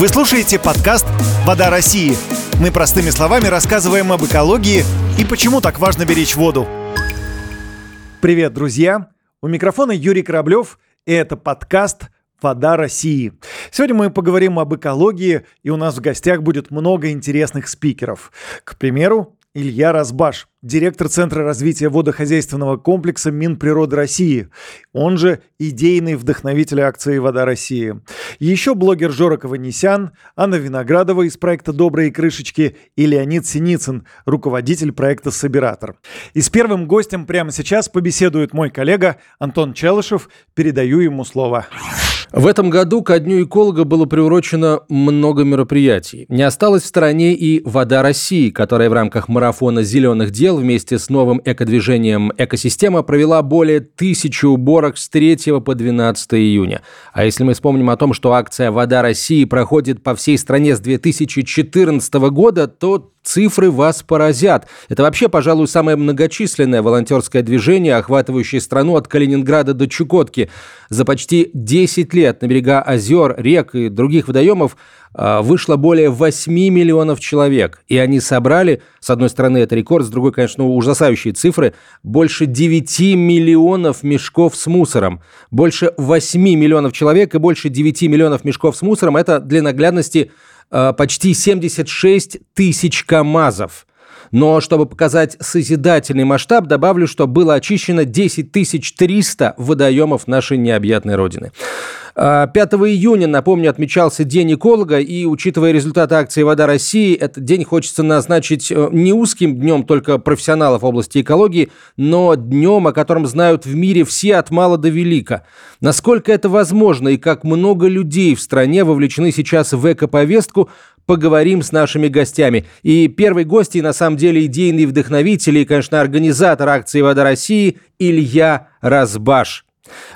Вы слушаете подкаст «Вода России». Мы простыми словами рассказываем об экологии и почему так важно беречь воду. Привет, друзья! У микрофона Юрий Кораблев, и это подкаст «Вода России». Сегодня мы поговорим об экологии, и у нас в гостях будет много интересных спикеров. К примеру, Илья Разбаш, директор Центра развития водохозяйственного комплекса Минприроды России, он же идейный вдохновитель акции «Вода России». Еще блогер Жора Каванесян, Анна Виноградова из проекта «Добрые крышечки» и Леонид Синицын, руководитель проекта «Собиратор». И с первым гостем прямо сейчас побеседует мой коллега Антон Челышев. Передаю ему слово. В этом году ко Дню эколога было приурочено много мероприятий. Не осталось в стороне и «Вода России», которая в рамках марафона «Зеленых дел» вместе с новым экодвижением «Экосистема» провела более тысячи уборок с 3 по 12 июня. А если мы вспомним о том, что акция «Вода России» проходит по всей стране с 2014 года, то Цифры вас поразят. Это вообще, пожалуй, самое многочисленное волонтерское движение, охватывающее страну от Калининграда до Чукотки. За почти 10 лет на берега озер, рек и других водоемов а, вышло более 8 миллионов человек. И они собрали, с одной стороны, это рекорд, с другой, конечно, ужасающие цифры, больше 9 миллионов мешков с мусором. Больше 8 миллионов человек и больше 9 миллионов мешков с мусором – это для наглядности Э, почти 76 тысяч КАМАЗов. Но чтобы показать созидательный масштаб, добавлю, что было очищено 10 300 водоемов нашей необъятной Родины. 5 а, июня, напомню, отмечался День эколога, и, учитывая результаты акции «Вода России», этот день хочется назначить э, не узким днем только профессионалов области экологии, но днем, о котором знают в мире все от мала до велика. Насколько это возможно и как много людей в стране вовлечены сейчас в экоповестку, поговорим с нашими гостями. И первый гость, и на самом деле идейный вдохновитель, и, конечно, организатор акции «Вода России» Илья Разбаш.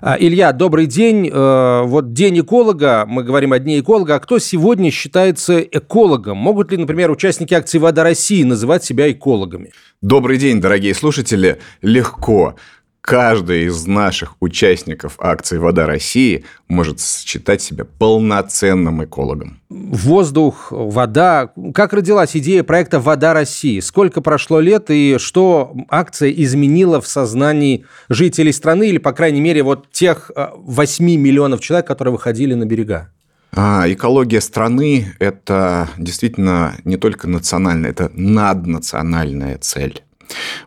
А, Илья, добрый день. Э, вот день эколога, мы говорим о дне эколога. А кто сегодня считается экологом? Могут ли, например, участники акции «Вода России» называть себя экологами? Добрый день, дорогие слушатели. Легко каждый из наших участников акции «Вода России» может считать себя полноценным экологом. Воздух, вода. Как родилась идея проекта «Вода России»? Сколько прошло лет и что акция изменила в сознании жителей страны или, по крайней мере, вот тех 8 э, миллионов человек, которые выходили на берега? А, экология страны – это действительно не только национальная, это наднациональная цель.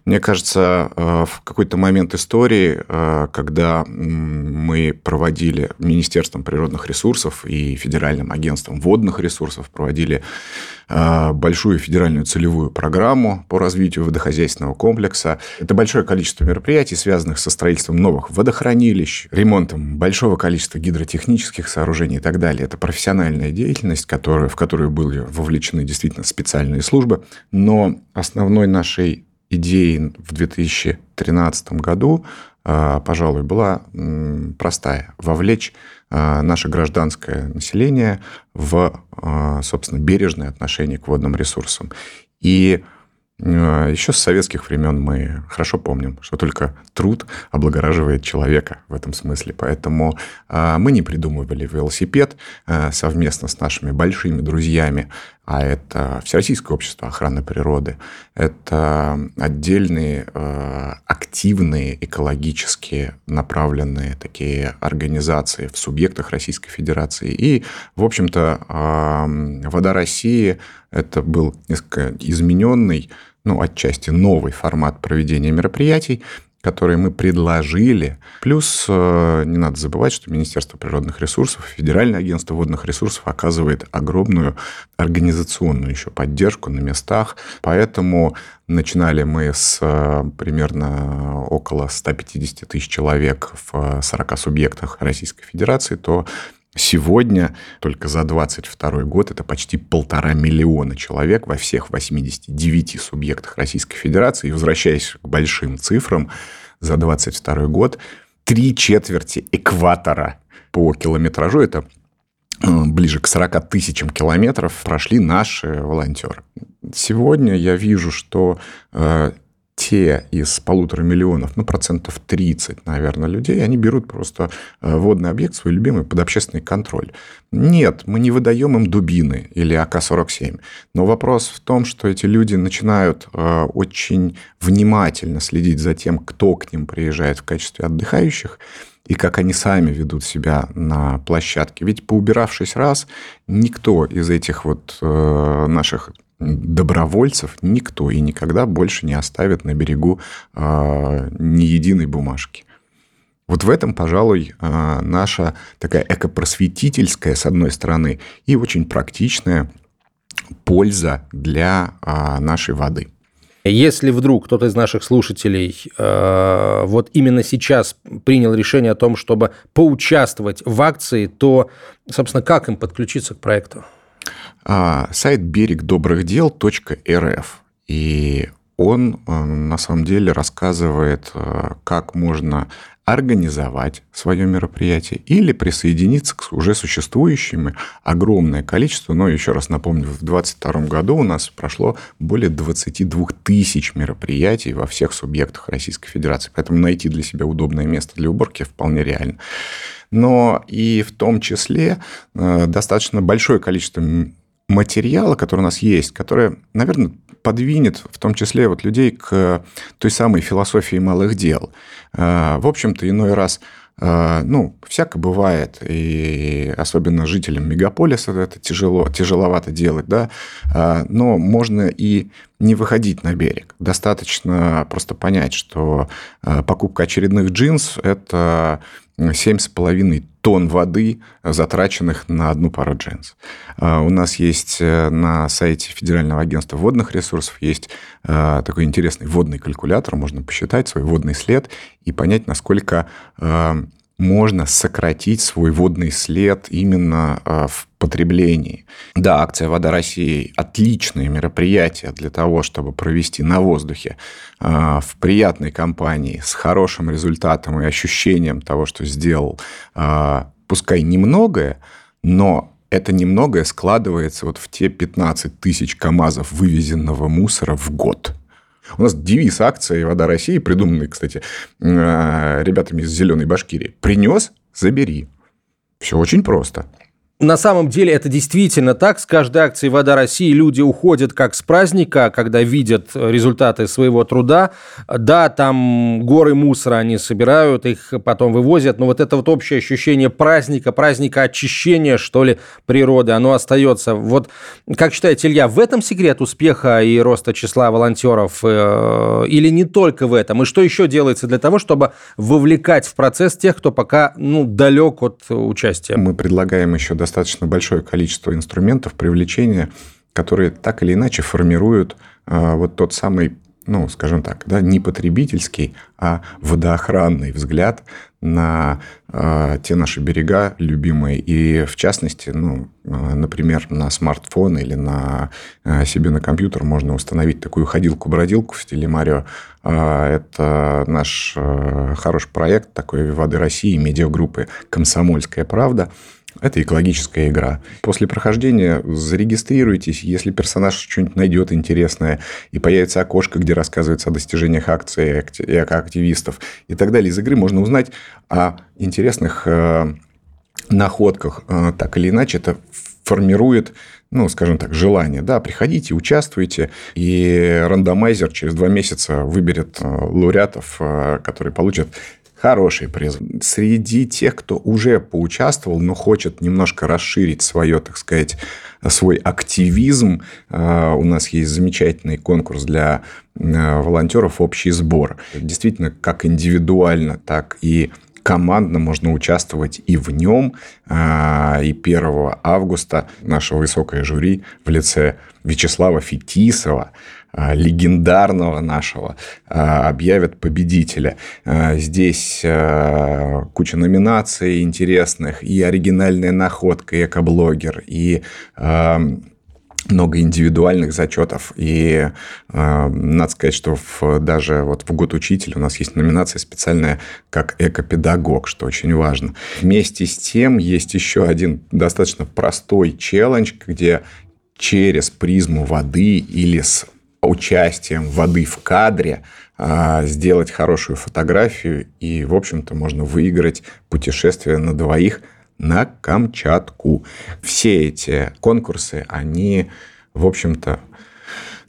Мне кажется, э, в какой-то момент истории, э, когда мы проводили Министерством природных ресурсов и Федеральным агентством водных ресурсов, проводили э, большую федеральную целевую программу по развитию водохозяйственного комплекса. Это большое количество мероприятий, связанных со строительством новых водохранилищ, ремонтом большого количества гидротехнических сооружений и так далее. Это профессиональная деятельность, которая, в которую были вовлечены действительно специальные службы. Но основной нашей идеей в 2013 году, а, пожалуй, была простая – вовлечь а, наше гражданское население в, а, собственно, бережное отношение к водным ресурсам. И еще с советских времен мы хорошо помним, что только труд облагораживает человека в этом смысле. Поэтому мы не придумывали велосипед совместно с нашими большими друзьями а это Всероссийское общество охраны природы, это отдельные э, активные экологически направленные такие организации в субъектах Российской Федерации. И, в общем-то, «Вода России» – это был несколько измененный, ну, отчасти новый формат проведения мероприятий, которые мы предложили. Плюс э, не надо забывать, что Министерство природных ресурсов, Федеральное агентство водных ресурсов оказывает огромную организационную еще поддержку на местах. Поэтому начинали мы с э, примерно около 150 тысяч человек в 40 субъектах Российской Федерации, то Сегодня только за 22 год это почти полтора миллиона человек во всех 89 субъектах Российской Федерации. И возвращаясь к большим цифрам, за 22 год три четверти экватора по километражу, это э, ближе к 40 тысячам километров прошли наши волонтеры. Сегодня я вижу, что э, те из полутора миллионов, ну, процентов 30, наверное, людей, они берут просто э, водный объект, свой любимый, под общественный контроль. Нет, мы не выдаем им дубины или АК-47. Но вопрос в том, что эти люди начинают э, очень внимательно следить за тем, кто к ним приезжает в качестве отдыхающих, и как они сами ведут себя на площадке. Ведь поубиравшись раз, никто из этих вот э, наших добровольцев никто и никогда больше не оставит на берегу э, ни единой бумажки. Вот в этом, пожалуй, э, наша такая экопросветительская, с одной стороны, и очень практичная польза для э, нашей воды. Если вдруг кто-то из наших слушателей э, вот именно сейчас принял решение о том, чтобы поучаствовать в акции, то, собственно, как им подключиться к проекту? А, сайт берег добрых дел.рф. И он э, на самом деле рассказывает, э, как можно организовать свое мероприятие или присоединиться к уже существующим огромное количество. Но еще раз напомню, в 2022 году у нас прошло более 22 тысяч мероприятий во всех субъектах Российской Федерации. Поэтому найти для себя удобное место для уборки вполне реально. Но и в том числе э, достаточно большое количество материала, который у нас есть, которое, наверное, подвинет в том числе вот людей к той самой философии малых дел. А, в общем-то, иной раз а, ну, всяко бывает, и особенно жителям мегаполиса это тяжело, тяжеловато делать, да, но можно и не выходить на берег. Достаточно просто понять, что покупка очередных джинс – это 7,5 тонн воды, затраченных на одну пару джинс. А, у нас есть э, на сайте Федерального агентства водных ресурсов есть э, такой интересный водный калькулятор. Можно посчитать свой водный след и понять, насколько э, можно сократить свой водный след именно а, в потреблении. Да, акция «Вода России» – отличное мероприятие для того, чтобы провести на воздухе а, в приятной компании с хорошим результатом и ощущением того, что сделал, а, пускай немногое, но это немногое складывается вот в те 15 тысяч КАМАЗов вывезенного мусора в год – у нас девиз акции «Вода России», придуманный, кстати, э, ребятами из «Зеленой Башкирии». «Принес – забери». Все очень просто на самом деле это действительно так. С каждой акцией «Вода России» люди уходят как с праздника, когда видят результаты своего труда. Да, там горы мусора они собирают, их потом вывозят, но вот это вот общее ощущение праздника, праздника очищения, что ли, природы, оно остается. Вот как считаете, Илья, в этом секрет успеха и роста числа волонтеров э, или не только в этом? И что еще делается для того, чтобы вовлекать в процесс тех, кто пока ну, далек от участия? Мы предлагаем еще до достаточно большое количество инструментов привлечения, которые так или иначе формируют э, вот тот самый ну, скажем так, да, не потребительский, а водоохранный взгляд на э, те наши берега любимые. И в частности, ну, э, например, на смартфон или на э, себе на компьютер можно установить такую ходилку-бродилку в стиле Марио. Э, это наш э, хороший проект такой «Воды России» медиагруппы «Комсомольская правда», это экологическая игра. После прохождения зарегистрируйтесь, если персонаж что-нибудь найдет интересное, и появится окошко, где рассказывается о достижениях акции и активистов и так далее. Из игры можно узнать о интересных э, находках. Э, так или иначе, это формирует ну, скажем так, желание. Да, приходите, участвуйте, и рандомайзер через два месяца выберет э, лауреатов, которые получат Хороший приз. Среди тех, кто уже поучаствовал, но хочет немножко расширить свое, так сказать, свой активизм, э, у нас есть замечательный конкурс для э, волонтеров «Общий сбор». Действительно, как индивидуально, так и командно можно участвовать и в нем. Э, и 1 августа наше высокое жюри в лице Вячеслава Фетисова а, легендарного нашего а, объявят победителя. А, здесь куча номинаций интересных, и оригинальная находка, и экоблогер, и много индивидуальных зачетов. И э, надо сказать, что в, даже вот в год учителя у нас есть номинация специальная как экопедагог, что очень важно. Вместе с тем есть еще один достаточно простой челлендж, где через призму воды или с участием воды в кадре а, сделать хорошую фотографию, и, в общем-то, можно выиграть путешествие на двоих на Камчатку. Все эти конкурсы, они, в общем-то,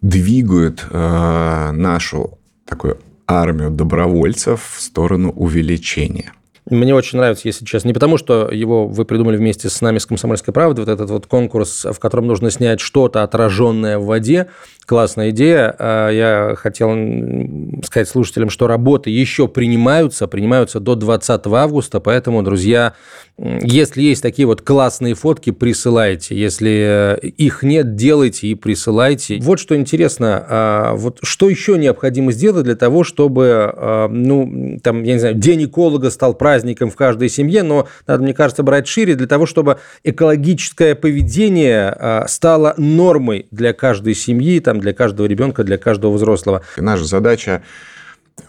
двигают э, нашу такую армию добровольцев в сторону увеличения. Мне очень нравится, если честно. Не потому, что его вы придумали вместе с нами, с «Комсомольской правдой», вот этот вот конкурс, в котором нужно снять что-то отраженное в воде. Классная идея. А я хотел сказать слушателям, что работы еще принимаются, принимаются до 20 августа, поэтому, друзья, если есть такие вот классные фотки, присылайте. Если их нет, делайте и присылайте. Вот что интересно, а вот что еще необходимо сделать для того, чтобы, а, ну, там, я не знаю, День эколога стал праздником в каждой семье, но надо, мне кажется, брать шире для того, чтобы экологическое поведение а, стало нормой для каждой семьи, там, для каждого ребенка, для каждого взрослого. И наша задача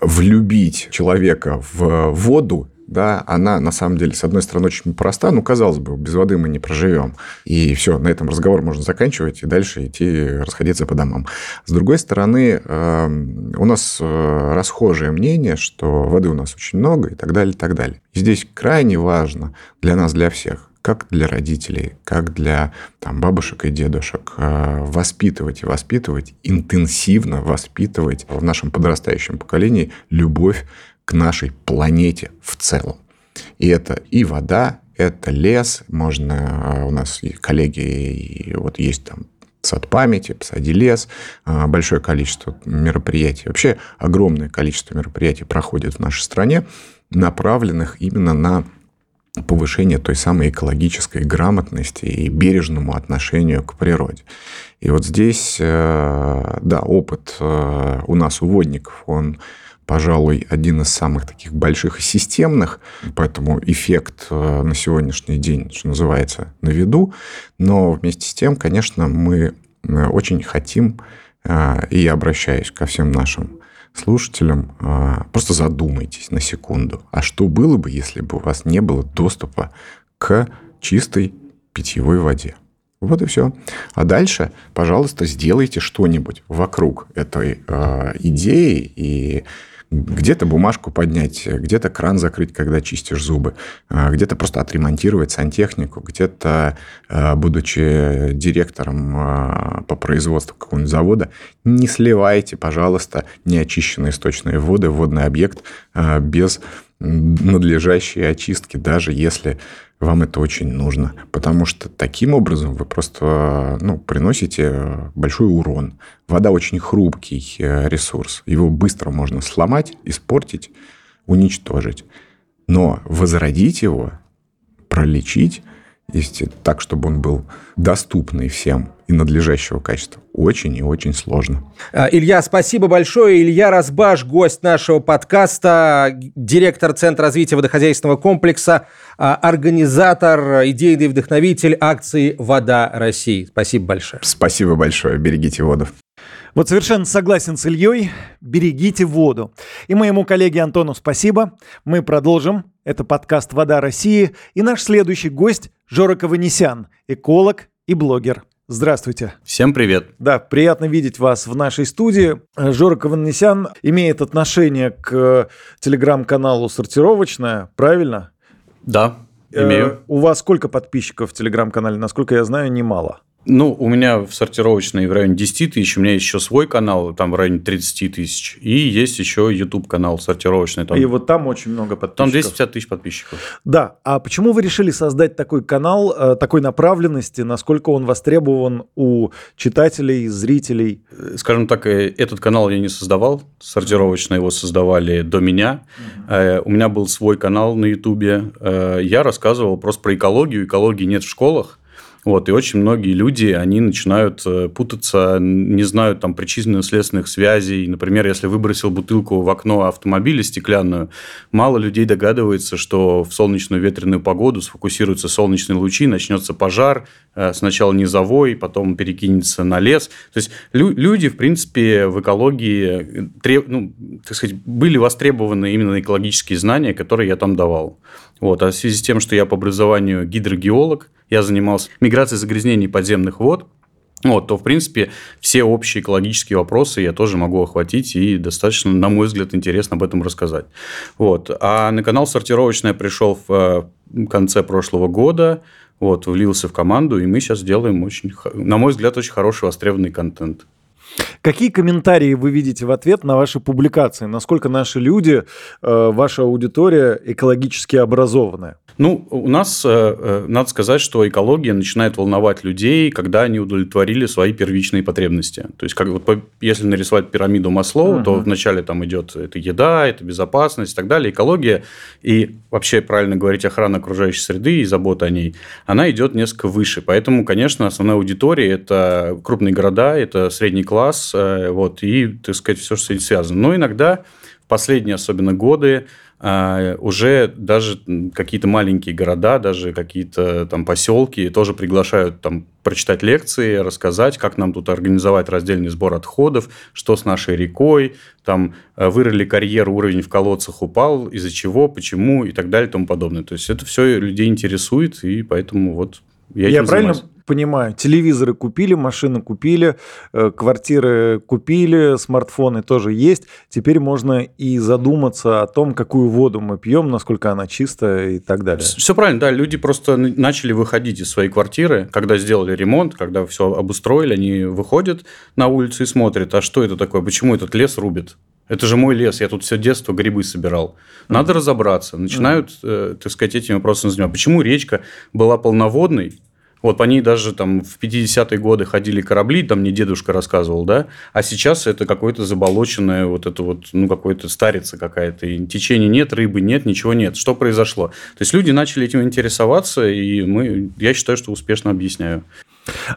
влюбить человека в воду да, она на самом деле, с одной стороны, очень проста, ну, казалось бы, без воды мы не проживем. И все, на этом разговор можно заканчивать и дальше идти расходиться по домам. С другой стороны, эм, у нас э, расхожее мнение, что воды у нас очень много и так далее, и так далее. И здесь крайне важно для нас, для всех, как для родителей, как для там, бабушек и дедушек, э, воспитывать и воспитывать, интенсивно воспитывать в нашем подрастающем поколении любовь к нашей планете в целом. И это и вода, это лес, можно, а, у нас и коллеги, и вот есть там сад памяти, посади лес, а, большое количество мероприятий. Вообще огромное количество мероприятий проходит в нашей стране, направленных именно на повышение той самой экологической грамотности и бережному отношению к природе. И вот здесь, э, да, опыт э, у нас, у водников, он пожалуй, один из самых таких больших и системных, поэтому эффект э, на сегодняшний день, что называется, на виду. Но вместе с тем, конечно, мы очень хотим, и я обращаюсь ко всем нашим слушателям, просто задумайтесь на секунду, а что было бы, если бы у вас не было доступа к чистой питьевой воде? Вот и все. А дальше, пожалуйста, сделайте что-нибудь вокруг этой э, идеи и где-то бумажку поднять, где-то кран закрыть, когда чистишь зубы, а, где-то просто отремонтировать сантехнику, где-то, а, будучи директором а, по производству какого-нибудь завода, не сливайте, пожалуйста, неочищенные источные воды в водный объект без надлежащей очистки, даже если вам это очень нужно. Потому что таким образом вы просто ну, приносите большой урон. Вода очень хрупкий э, ресурс. Его быстро можно сломать, испортить, уничтожить. Но возродить его, пролечить, если так, чтобы он был доступный всем и надлежащего качества, очень и очень сложно. А, Илья, спасибо большое. Илья Разбаш, гость нашего подкаста, директор Центра развития водохозяйственного комплекса, а, организатор, идейный вдохновитель акции «Вода России». Спасибо большое. Спасибо большое. Берегите воду. Вот совершенно согласен с Ильей. Берегите воду. И моему коллеге Антону спасибо. Мы продолжим. Это подкаст «Вода России». И наш следующий гость Жора Каванесян, эколог и блогер. Здравствуйте. Всем привет. Да, приятно видеть вас в нашей студии. Жора Каванесян имеет отношение к телеграм-каналу «Сортировочная», правильно? Да, имею. Э, у вас сколько подписчиков в телеграм-канале? Насколько я знаю, немало. Ну, у меня в сортировочной в районе 10 тысяч, у меня еще свой канал, там в районе 30 тысяч, и есть еще YouTube канал сортировочный. Там, и вот там очень много подписчиков. Там 250 тысяч подписчиков. Да, а почему вы решили создать такой канал, э, такой направленности, насколько он востребован у читателей, зрителей? Э, скажем так, э, этот канал я не создавал, сортировочно его создавали до меня. Угу. У меня был свой канал на YouTube, я рассказывал просто про экологию, экологии нет в школах, вот, и очень многие люди, они начинают э, путаться, не знают там причинно-следственных связей. Например, если выбросил бутылку в окно автомобиля стеклянную, мало людей догадывается, что в солнечную ветреную погоду сфокусируются солнечные лучи, начнется пожар, э, сначала низовой, потом перекинется на лес. То есть лю- люди, в принципе, в экологии э, треб... ну, так сказать, были востребованы именно экологические знания, которые я там давал. Вот. А в связи с тем, что я по образованию гидрогеолог, я занимался миграцией загрязнений подземных вод, вот, то, в принципе, все общие экологические вопросы я тоже могу охватить и достаточно, на мой взгляд, интересно об этом рассказать. Вот. А на канал «Сортировочная» пришел в э, конце прошлого года, вот, влился в команду, и мы сейчас делаем очень, на мой взгляд, очень хороший востребованный контент. Какие комментарии вы видите в ответ на ваши публикации? Насколько наши люди, э, ваша аудитория экологически образованная? Ну, у нас, э, э, надо сказать, что экология начинает волновать людей, когда они удовлетворили свои первичные потребности. То есть, как вот если нарисовать пирамиду Маслоу, uh-huh. то вначале там идет это еда, это безопасность и так далее. Экология и вообще, правильно говорить, охрана окружающей среды и забота о ней, она идет несколько выше. Поэтому, конечно, основная аудитория – это крупные города, это средний класс, э, вот, и, так сказать, все, что с этим связано. Но иногда в последние особенно годы а, уже даже какие-то маленькие города, даже какие-то там поселки тоже приглашают там прочитать лекции, рассказать, как нам тут организовать раздельный сбор отходов, что с нашей рекой, там э, вырыли карьер, уровень в колодцах упал, из-за чего, почему и так далее и тому подобное. То есть это все людей интересует, и поэтому вот я, я правильно занимаюсь понимаю, телевизоры купили, машины купили, э, квартиры купили, смартфоны тоже есть. Теперь можно и задуматься о том, какую воду мы пьем, насколько она чистая и так далее. Все правильно, да. Люди просто начали выходить из своей квартиры, когда сделали ремонт, когда все обустроили, они выходят на улицу и смотрят, а что это такое, почему этот лес рубит? Это же мой лес, я тут все детство грибы собирал. Надо mm-hmm. разобраться. Начинают, mm-hmm. э, так сказать, этими вопросами заниматься. Почему речка была полноводной, вот по ней даже там в 50-е годы ходили корабли, там мне дедушка рассказывал, да, а сейчас это какое-то заболоченное, вот это вот, ну, какое-то старица какая-то, и течения нет, рыбы нет, ничего нет. Что произошло? То есть, люди начали этим интересоваться, и мы, я считаю, что успешно объясняю.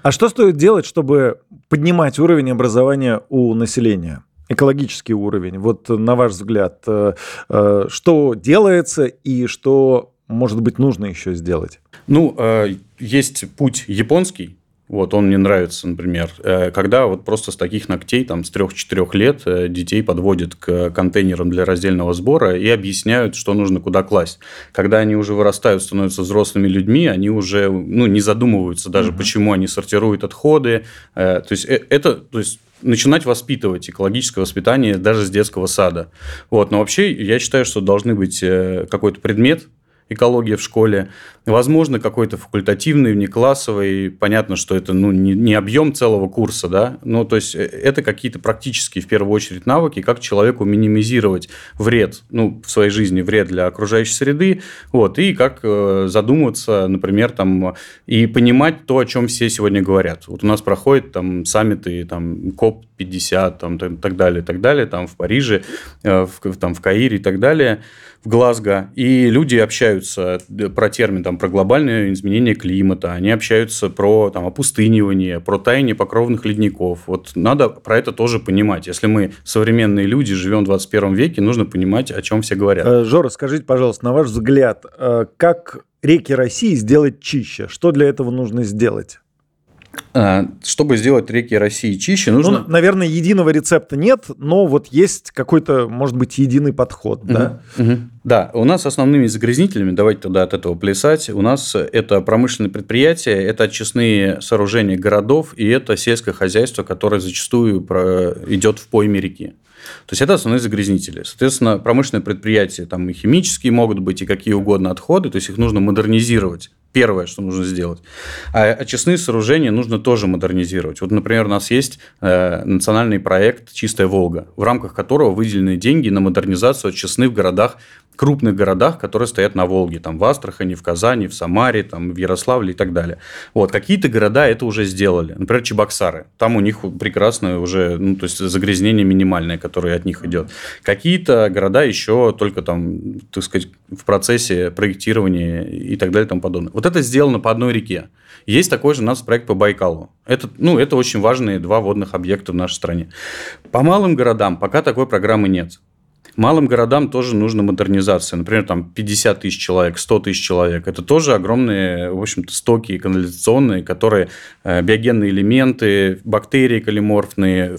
А что стоит делать, чтобы поднимать уровень образования у населения? экологический уровень. Вот на ваш взгляд, э, э, что делается и что, может быть, нужно еще сделать? Ну, э, есть путь японский, вот, он мне нравится, например, э, когда вот просто с таких ногтей, там, с 3-4 лет э, детей подводят к контейнерам для раздельного сбора и объясняют, что нужно куда класть. Когда они уже вырастают, становятся взрослыми людьми, они уже, ну, не задумываются даже, угу. почему они сортируют отходы. То есть, это, то есть, начинать воспитывать экологическое воспитание даже с детского сада. Вот. Но вообще я считаю, что должны быть какой-то предмет, экология в школе, возможно, какой-то факультативный, внеклассовый, понятно, что это ну, не, не объем целого курса, да, ну, то есть, э, это какие-то практические, в первую очередь, навыки, как человеку минимизировать вред, ну, в своей жизни, вред для окружающей среды, вот, и как э, задумываться, например, там, и понимать то, о чем все сегодня говорят. Вот у нас проходят там саммиты, там, COP-50, там, так далее, так далее, там, в Париже, э, в, там, в Каире и так далее, в Глазго, и люди общаются про термин, там, про глобальное изменение климата, они общаются про там, опустынивание, про таяние покровных ледников. Вот надо про это тоже понимать. Если мы современные люди, живем в 21 веке, нужно понимать, о чем все говорят. Э, Жора, скажите, пожалуйста, на ваш взгляд, э, как реки России сделать чище? Что для этого нужно сделать? А, чтобы сделать реки России чище, нужно... Ну, наверное, единого рецепта нет, но вот есть какой-то, может быть, единый подход, угу, да? Угу. Да, у нас основными загрязнителями, давайте тогда от этого плясать, у нас это промышленные предприятия, это очистные сооружения городов и это сельское хозяйство, которое зачастую идет в пойме реки. То есть это основные загрязнители. Соответственно, промышленные предприятия, там и химические могут быть, и какие угодно отходы, то есть их нужно модернизировать первое, что нужно сделать. А очистные сооружения нужно тоже модернизировать. Вот, например, у нас есть э, национальный проект «Чистая Волга», в рамках которого выделены деньги на модернизацию очистных в городах крупных городах, которые стоят на Волге, там в Астрахани, в Казани, в Самаре, там в Ярославле и так далее. Вот какие-то города это уже сделали, например, Чебоксары, там у них прекрасное уже, ну то есть загрязнение минимальное, которое от них идет. Какие-то города еще только там, так сказать, в процессе проектирования и так далее и тому подобное. Вот это сделано по одной реке. Есть такой же у нас проект по Байкалу. Это, ну, это очень важные два водных объекта в нашей стране. По малым городам пока такой программы нет. Малым городам тоже нужна модернизация. Например, там 50 тысяч человек, 100 тысяч человек. Это тоже огромные, в общем-то, стоки канализационные, которые э, биогенные элементы, бактерии калиморфные,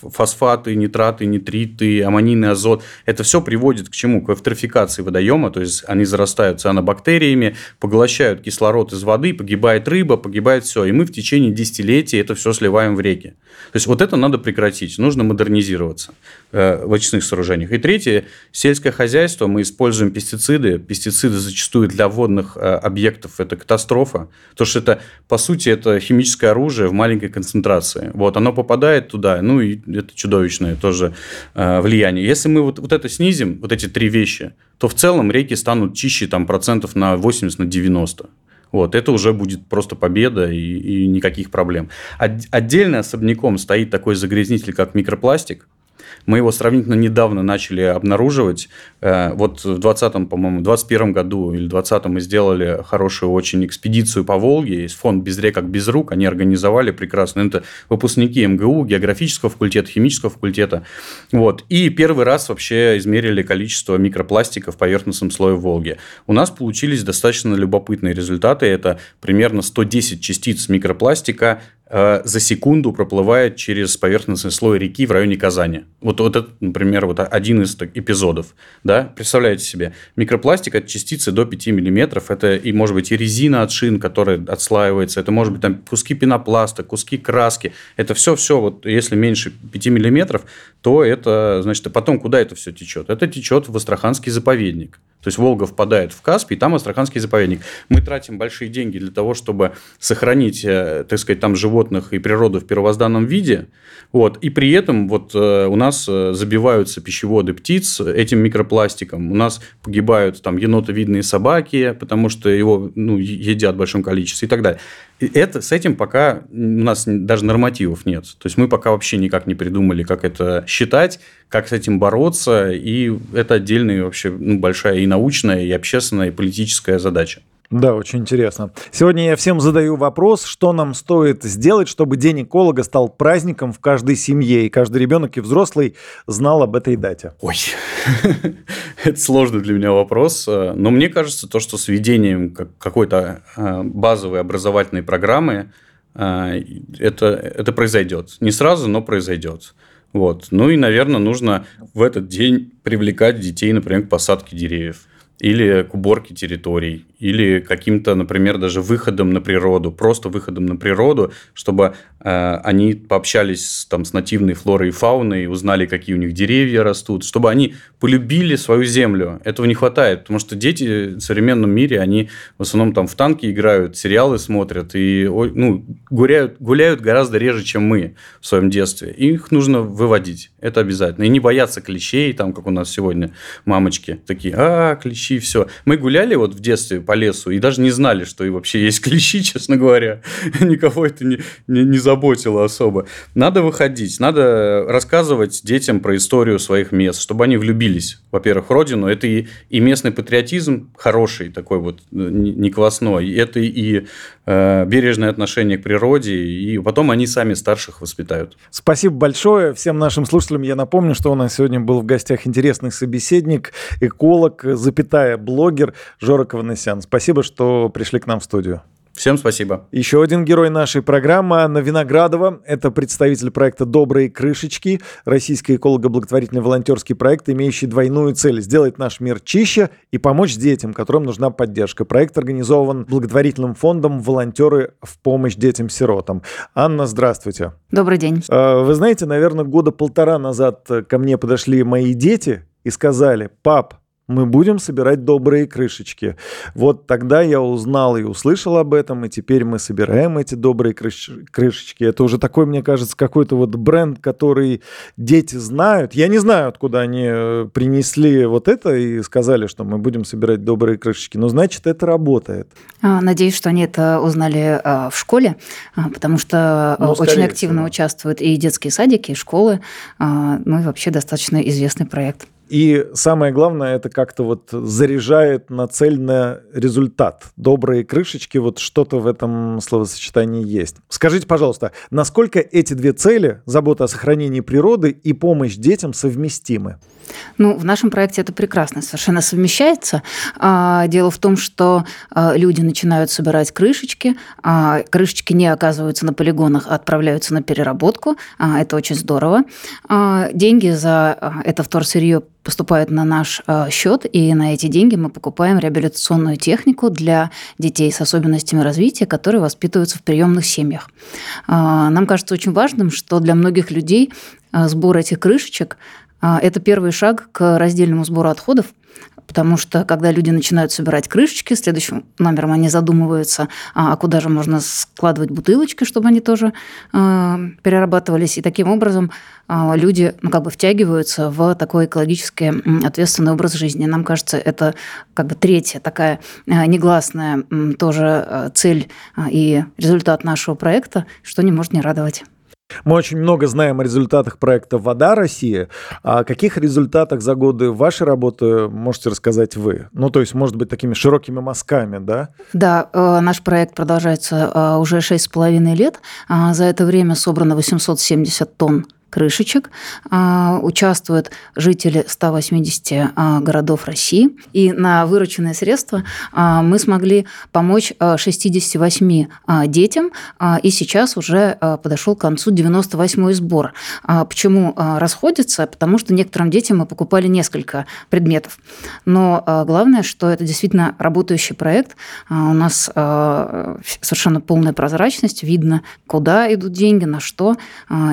фосфаты, нитраты, нитриты, аммонийный азот. Это все приводит к чему? К эвтрофикации водоема, то есть они зарастают цианобактериями, поглощают кислород из воды, погибает рыба, погибает все. И мы в течение десятилетий это все сливаем в реки. То есть вот это надо прекратить, нужно модернизироваться э, в очистных сооружениях. И третье, сельское хозяйство, мы используем пестициды. Пестициды зачастую для водных э, объектов это катастрофа, потому что это, по сути, это химическое оружие в маленькой концентрации. Вот, оно попадает туда, ну и это чудовищное тоже э, влияние. Если мы вот, вот это снизим, вот эти три вещи, то в целом реки станут чище там, процентов на 80, на 90. Вот, это уже будет просто победа и, и никаких проблем. Отдельно особняком стоит такой загрязнитель, как микропластик – мы его сравнительно недавно начали обнаруживать. Э, вот в 20 по-моему, 21 году или 20 мы сделали хорошую очень экспедицию по Волге. Есть фонд «Без рек, как без рук». Они организовали прекрасно. Это выпускники МГУ, географического факультета, химического факультета. Вот. И первый раз вообще измерили количество микропластика в поверхностном слое Волги. У нас получились достаточно любопытные результаты. Это примерно 110 частиц микропластика за секунду проплывает через поверхностный слой реки в районе Казани. Вот, вот это, например, вот один из эпизодов. Да? Представляете себе, микропластик от частицы до 5 миллиметров. Это и может быть и резина от шин, которая отслаивается. Это может быть там куски пенопласта, куски краски. Это все-все, вот если меньше 5 миллиметров, то это, значит, а потом куда это все течет? Это течет в Астраханский заповедник. То есть Волга впадает в Каспий, там Астраханский заповедник. Мы тратим большие деньги для того, чтобы сохранить, э, так сказать, там животных и природу в первозданном виде. Вот. И при этом вот э, у нас э, забиваются пищеводы птиц этим микропластиком. У нас погибают там енотовидные собаки, потому что его ну, едят в большом количестве и так далее. Это, с этим пока у нас даже нормативов нет. То есть мы пока вообще никак не придумали, как это считать, как с этим бороться. И это отдельная вообще ну, большая и научная, и общественная, и политическая задача. Да, очень интересно. Сегодня я всем задаю вопрос, что нам стоит сделать, чтобы День эколога стал праздником в каждой семье, и каждый ребенок и взрослый знал об этой дате. Ой, это сложный для меня вопрос, но мне кажется, то, что с введением какой-то а, базовой образовательной программы а, это, это произойдет. Не сразу, но произойдет. Вот. Ну и, наверное, нужно в этот день привлекать детей, например, к посадке деревьев или к уборке территорий, или каким-то, например, даже выходом на природу, просто выходом на природу, чтобы э, они пообщались там, с нативной флорой и фауной, узнали, какие у них деревья растут, чтобы они полюбили свою землю. Этого не хватает, потому что дети в современном мире, они в основном там в танки играют, сериалы смотрят и ну, гуляют, гуляют гораздо реже, чем мы в своем детстве. Их нужно выводить, это обязательно. И не бояться клещей, там, как у нас сегодня мамочки такие, а, клещи, все. Мы гуляли вот в детстве по лесу и даже не знали, что и вообще есть клещи, честно говоря. Никого это не, не, не заботило особо. Надо выходить, надо рассказывать детям про историю своих мест, чтобы они влюбились, во-первых, в родину. Это и, и местный патриотизм хороший, такой вот не квасной. Это и э, бережное отношение к природе, и потом они сами старших воспитают. Спасибо большое всем нашим слушателям. Я напомню, что у нас сегодня был в гостях интересный собеседник, эколог, запятая блогер Жора Каванесян. Спасибо, что пришли к нам в студию. Всем спасибо. Еще один герой нашей программы Анна Виноградова. Это представитель проекта «Добрые крышечки», российский эколого-благотворительный волонтерский проект, имеющий двойную цель – сделать наш мир чище и помочь детям, которым нужна поддержка. Проект организован благотворительным фондом «Волонтеры в помощь детям-сиротам». Анна, здравствуйте. Добрый день. А, вы знаете, наверное, года полтора назад ко мне подошли мои дети и сказали, пап, мы будем собирать добрые крышечки. Вот тогда я узнал и услышал об этом, и теперь мы собираем эти добрые крыш... крышечки. Это уже такой, мне кажется, какой-то вот бренд, который дети знают. Я не знаю, откуда они э, принесли вот это и сказали, что мы будем собирать добрые крышечки. Но значит, это работает. А, надеюсь, что они это узнали а, в школе, а, потому что ну, очень активно всего. участвуют и детские садики, и школы. Ну и вообще достаточно известный проект. И самое главное, это как-то вот заряжает на цель на результат. Добрые крышечки, вот что-то в этом словосочетании есть. Скажите, пожалуйста, насколько эти две цели, забота о сохранении природы и помощь детям, совместимы? Ну, в нашем проекте это прекрасно совершенно совмещается. А, дело в том, что а, люди начинают собирать крышечки, а, крышечки не оказываются на полигонах, а отправляются на переработку. Это очень здорово. Деньги за это вторсырье поступают на наш счет, и на эти деньги мы покупаем реабилитационную технику для детей с особенностями развития, которые воспитываются в приемных семьях. Нам кажется очень важным, что для многих людей сбор этих крышечек это первый шаг к раздельному сбору отходов, потому что когда люди начинают собирать крышечки, следующим номером они задумываются, а куда же можно складывать бутылочки, чтобы они тоже э, перерабатывались. И таким образом э, люди ну, как бы втягиваются в такой экологически ответственный образ жизни. Нам кажется, это как бы третья такая э, негласная э, тоже цель э, и результат нашего проекта, что не может не радовать. Мы очень много знаем о результатах проекта «Вода России». О каких результатах за годы вашей работы можете рассказать вы? Ну, то есть, может быть, такими широкими мазками, да? Да, э, наш проект продолжается э, уже 6,5 лет. А за это время собрано 870 тонн крышечек. А, участвуют жители 180 а, городов России. И на вырученные средства а, мы смогли помочь 68 детям. И сейчас уже подошел к концу 98-й сбор. Почему расходится? Потому что некоторым детям мы покупали несколько предметов. Но главное, что это действительно работающий проект. У нас совершенно полная прозрачность. Видно, куда идут деньги, на что.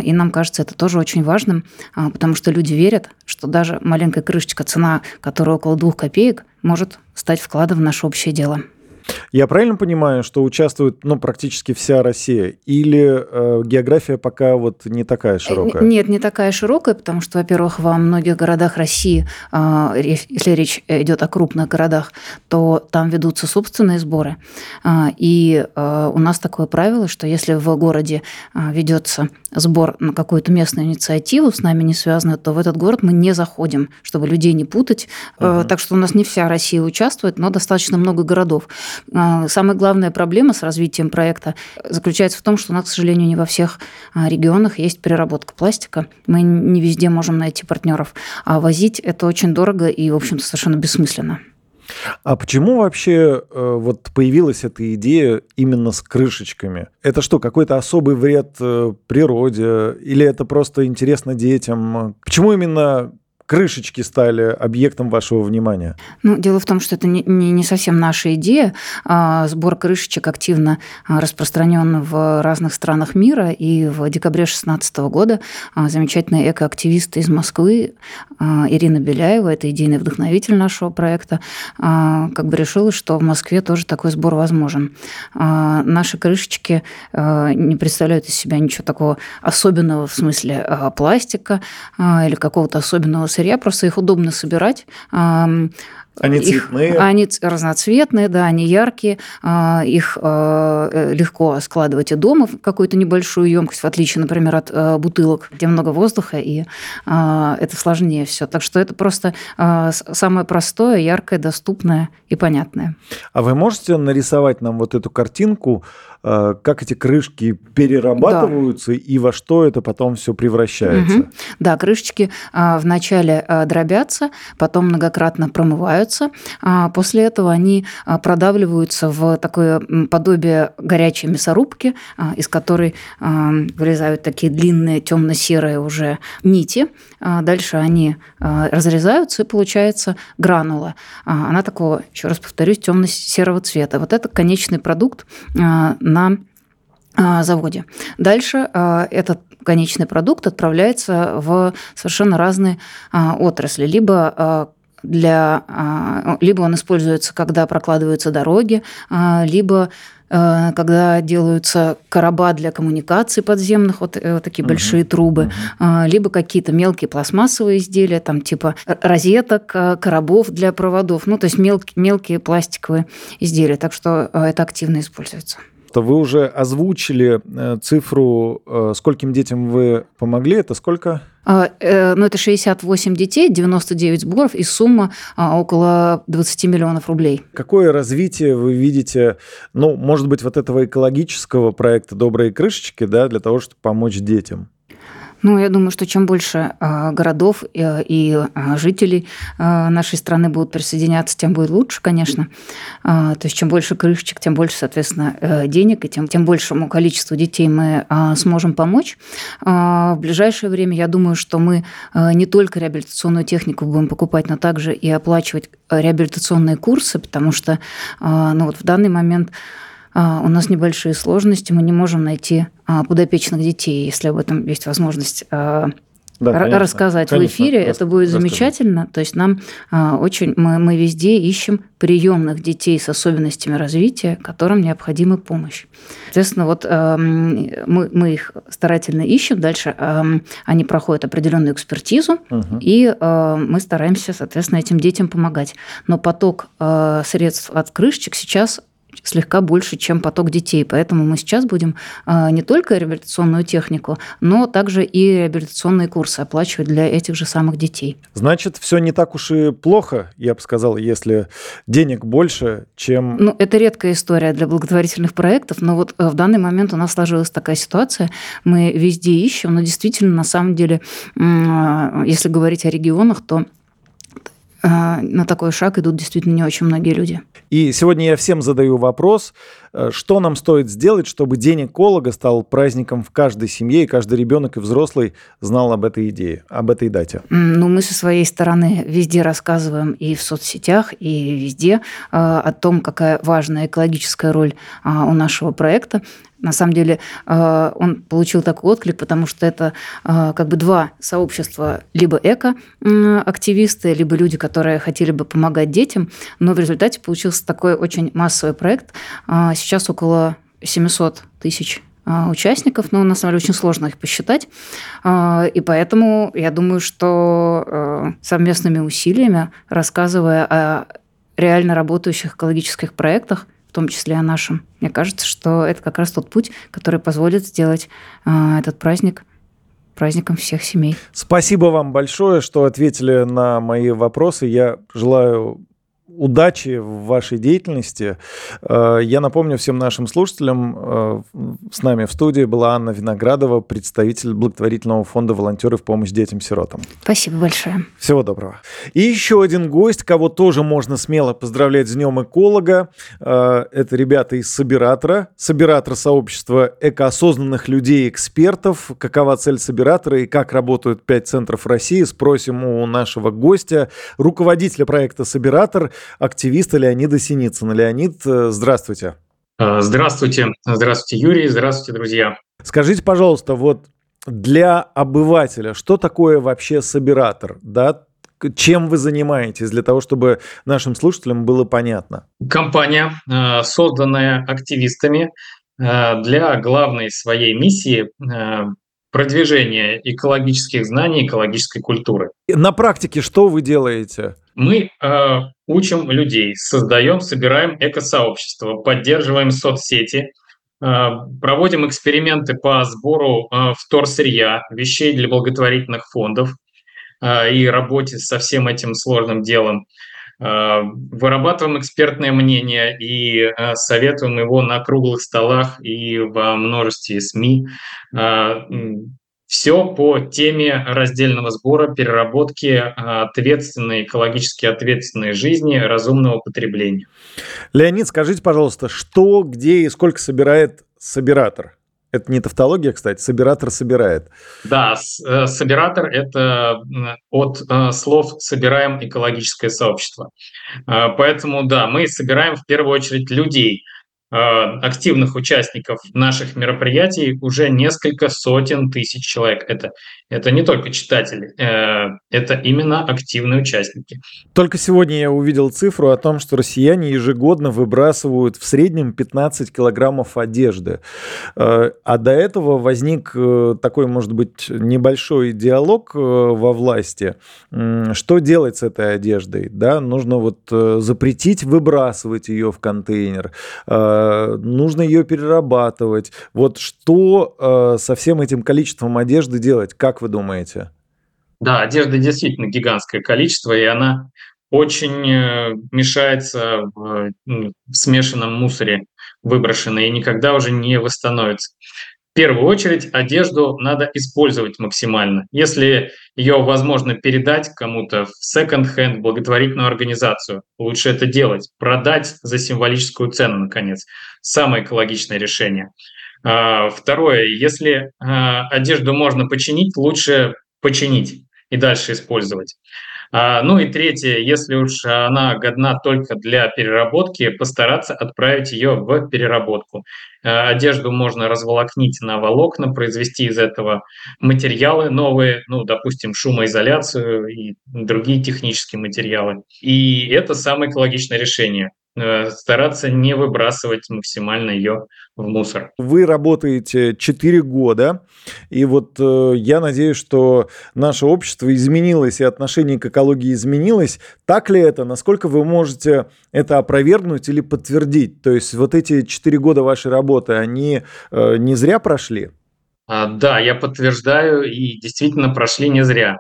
И нам кажется, это тоже тоже очень важным, а, потому что люди верят, что даже маленькая крышечка, цена, которая около двух копеек, может стать вкладом в наше общее дело. Я правильно понимаю, что участвует ну, практически вся Россия? Или э, география пока вот не такая широкая? Нет, не такая широкая, потому что, во-первых, во многих городах России, э, если речь идет о крупных городах, то там ведутся собственные сборы. Э, и э, у нас такое правило, что если в городе э, ведется сбор на какую-то местную инициативу, с нами не связанную, то в этот город мы не заходим, чтобы людей не путать. Угу. Так что у нас не вся Россия участвует, но достаточно много городов. А, самая главная проблема с развитием проекта заключается в том, что у нас, к сожалению, не во всех а, регионах есть переработка пластика. Мы не везде можем найти партнеров. А возить это очень дорого и, в общем-то, совершенно бессмысленно. А почему вообще э, вот появилась эта идея именно с крышечками? Это что, какой-то особый вред э, природе? Или это просто интересно детям? Почему именно крышечки стали объектом вашего внимания? Ну, дело в том, что это не, не, совсем наша идея. А, сбор крышечек активно а, распространен в разных странах мира. И в декабре 2016 года а, замечательная экоактивист из Москвы Ирина Беляева, это идейный вдохновитель нашего проекта, как бы решила, что в Москве тоже такой сбор возможен. Наши крышечки не представляют из себя ничего такого особенного в смысле пластика или какого-то особенного сырья, просто их удобно собирать. Они цветные? Их, они разноцветные, да, они яркие. А, их а, э, легко складывать и дома в какую-то небольшую емкость, в отличие, например, от э, бутылок, где много воздуха, и а, это сложнее все. Так что это просто самое простое, яркое, доступное и понятное. А вы можете нарисовать нам вот эту картинку как эти крышки перерабатываются да. и во что это потом все превращается. Угу. Да, крышечки а, вначале а, дробятся, потом многократно промываются. А после этого они продавливаются в такое подобие горячей мясорубки, из которой вылезают такие длинные темно-серые уже нити. Дальше они разрезаются, и получается гранула. Она такого, еще раз повторюсь, темно-серого цвета. Вот это конечный продукт на а, заводе. Дальше а, этот конечный продукт отправляется в совершенно разные а, отрасли. Либо для, либо он используется, когда прокладываются дороги, либо когда делаются короба для коммуникаций подземных, вот, э, вот такие угу. большие трубы, угу. либо какие-то мелкие пластмассовые изделия, там типа розеток, коробов для проводов, ну то есть мелкие, мелкие пластиковые изделия, так что это активно используется. То вы уже озвучили э, цифру, э, скольким детям вы помогли. Это сколько? А, э, ну, это 68 детей, 99 сборов и сумма а, около 20 миллионов рублей. Какое развитие вы видите, ну, может быть, вот этого экологического проекта «Добрые крышечки», да, для того, чтобы помочь детям? Ну, я думаю, что чем больше э, городов э, и э, жителей нашей страны будут присоединяться, тем будет лучше, конечно. То есть чем больше крышечек, тем больше, соответственно, денег, и тем, тем большему количеству детей мы сможем помочь. В ближайшее время, я думаю, что мы не только реабилитационную технику будем покупать, но также и оплачивать реабилитационные курсы, потому что ну, вот в данный момент а, у нас небольшие сложности, мы не можем найти а, подопечных детей, если об этом есть возможность а, да, конечно, рассказать конечно, в эфире, рас, это будет расскажу. замечательно. То есть нам очень мы, мы везде ищем приемных детей с особенностями развития, которым необходима помощь. Соответственно, вот мы, мы их старательно ищем. Дальше они проходят определенную экспертизу, угу. и мы стараемся, соответственно, этим детям помогать. Но поток средств от крышечек сейчас слегка больше, чем поток детей. Поэтому мы сейчас будем а, не только реабилитационную технику, но также и реабилитационные курсы оплачивать для этих же самых детей. Значит, все не так уж и плохо, я бы сказал, если денег больше, чем... Ну, это редкая история для благотворительных проектов, но вот э, в данный момент у нас сложилась такая ситуация. Мы везде ищем, но действительно, на самом деле, а, если говорить о регионах, то на такой шаг идут действительно не очень многие люди. И сегодня я всем задаю вопрос, что нам стоит сделать, чтобы День эколога стал праздником в каждой семье, и каждый ребенок и взрослый знал об этой идее, об этой дате? Ну, мы со своей стороны везде рассказываем и в соцсетях, и везде э, о том, какая важная экологическая роль а, у нашего проекта. На самом деле э, он получил такой отклик, потому что это э, как бы два сообщества, либо эко-активисты, либо люди, которые хотели бы помогать детям, но в результате получился такой очень массовый проект. Сейчас около 700 тысяч участников, но на самом деле очень сложно их посчитать. И поэтому я думаю, что совместными усилиями, рассказывая о реально работающих экологических проектах, в том числе о нашем. Мне кажется, что это как раз тот путь, который позволит сделать этот праздник праздником всех семей. Спасибо вам большое, что ответили на мои вопросы. Я желаю удачи в вашей деятельности. Э, я напомню всем нашим слушателям, э, с нами в студии была Анна Виноградова, представитель благотворительного фонда «Волонтеры в помощь детям-сиротам». Спасибо большое. Всего доброго. И еще один гость, кого тоже можно смело поздравлять с Днем эколога. Э, это ребята из Собиратора, Собиратор сообщества экоосознанных людей-экспертов. Какова цель Собиратора и как работают пять центров России, спросим у нашего гостя, руководителя проекта Собиратор активиста Леонида Синицына. Леонид, э, здравствуйте. Э, здравствуйте. Здравствуйте, Юрий. Здравствуйте, друзья. Скажите, пожалуйста, вот для обывателя, что такое вообще собиратор? Да? Чем вы занимаетесь для того, чтобы нашим слушателям было понятно? Компания, э, созданная активистами для главной своей миссии продвижения экологических знаний, экологической культуры. На практике что вы делаете? Мы э, учим людей, создаем, собираем экосообщество, поддерживаем соцсети, э, проводим эксперименты по сбору э, вторсырья, вещей для благотворительных фондов э, и работе со всем этим сложным делом. Э, вырабатываем экспертное мнение и э, советуем его на круглых столах и во множестве СМИ. Э, все по теме раздельного сбора, переработки ответственной, экологически ответственной жизни, разумного потребления. Леонид, скажите, пожалуйста, что, где и сколько собирает собиратор? Это не тавтология, кстати, собиратор собирает. Да, э, собиратор – это от э, слов «собираем экологическое сообщество». Э, поэтому, да, мы собираем в первую очередь людей – активных участников наших мероприятий уже несколько сотен тысяч человек. Это, это не только читатели, э, это именно активные участники. Только сегодня я увидел цифру о том, что россияне ежегодно выбрасывают в среднем 15 килограммов одежды. Э, а до этого возник такой, может быть, небольшой диалог во власти. Что делать с этой одеждой? Да, нужно вот запретить выбрасывать ее в контейнер нужно ее перерабатывать. Вот что со всем этим количеством одежды делать, как вы думаете? Да, одежды действительно гигантское количество, и она очень э, мешается в, в смешанном мусоре выброшенной и никогда уже не восстановится. В первую очередь одежду надо использовать максимально. Если ее возможно передать кому-то в секонд-хенд, благотворительную организацию, лучше это делать. Продать за символическую цену, наконец. Самое экологичное решение. А, второе, если а, одежду можно починить, лучше починить и дальше использовать. А, ну и третье, если уж она годна только для переработки, постараться отправить ее в переработку. А, одежду можно разволокнить на волокна, произвести из этого материалы новые, ну, допустим, шумоизоляцию и другие технические материалы. И это самое экологичное решение. Э, стараться не выбрасывать максимально ее в мусор. Вы работаете 4 года, и вот э, я надеюсь, что наше общество изменилось и отношение к экологии изменилось. Так ли это? Насколько вы можете это опровергнуть или подтвердить? То есть вот эти 4 года вашей работы, они э, не зря прошли? А, да, я подтверждаю, и действительно прошли не зря.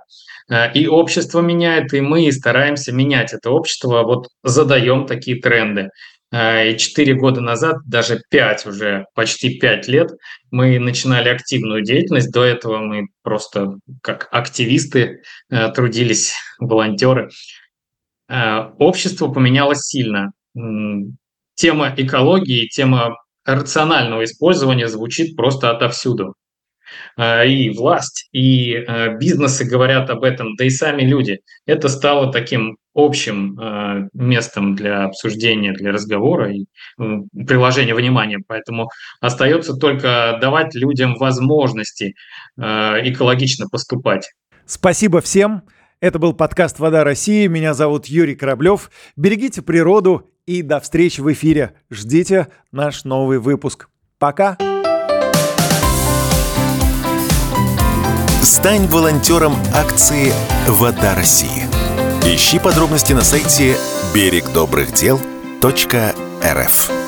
Э, и общество меняет, и мы стараемся менять это общество, вот задаем такие тренды. Э, и четыре года назад, даже пять уже, почти пять лет, мы начинали активную деятельность. До этого мы просто как активисты э, трудились, волонтеры. Общество поменялось сильно. Тема экологии, тема рационального использования звучит просто отовсюду. А, и власть, и а, бизнесы говорят об этом, да и сами люди. Это стало таким общим а, местом для обсуждения, для разговора и приложения внимания. Поэтому остается только давать людям возможности экологично поступать. Спасибо всем. Это был подкаст «Вода России». Меня зовут Юрий Кораблев. Берегите природу и до встречи в эфире. Ждите наш новый выпуск. Пока! Стань волонтером акции «Вода России». Ищи подробности на сайте берегдобрыхдел.рф.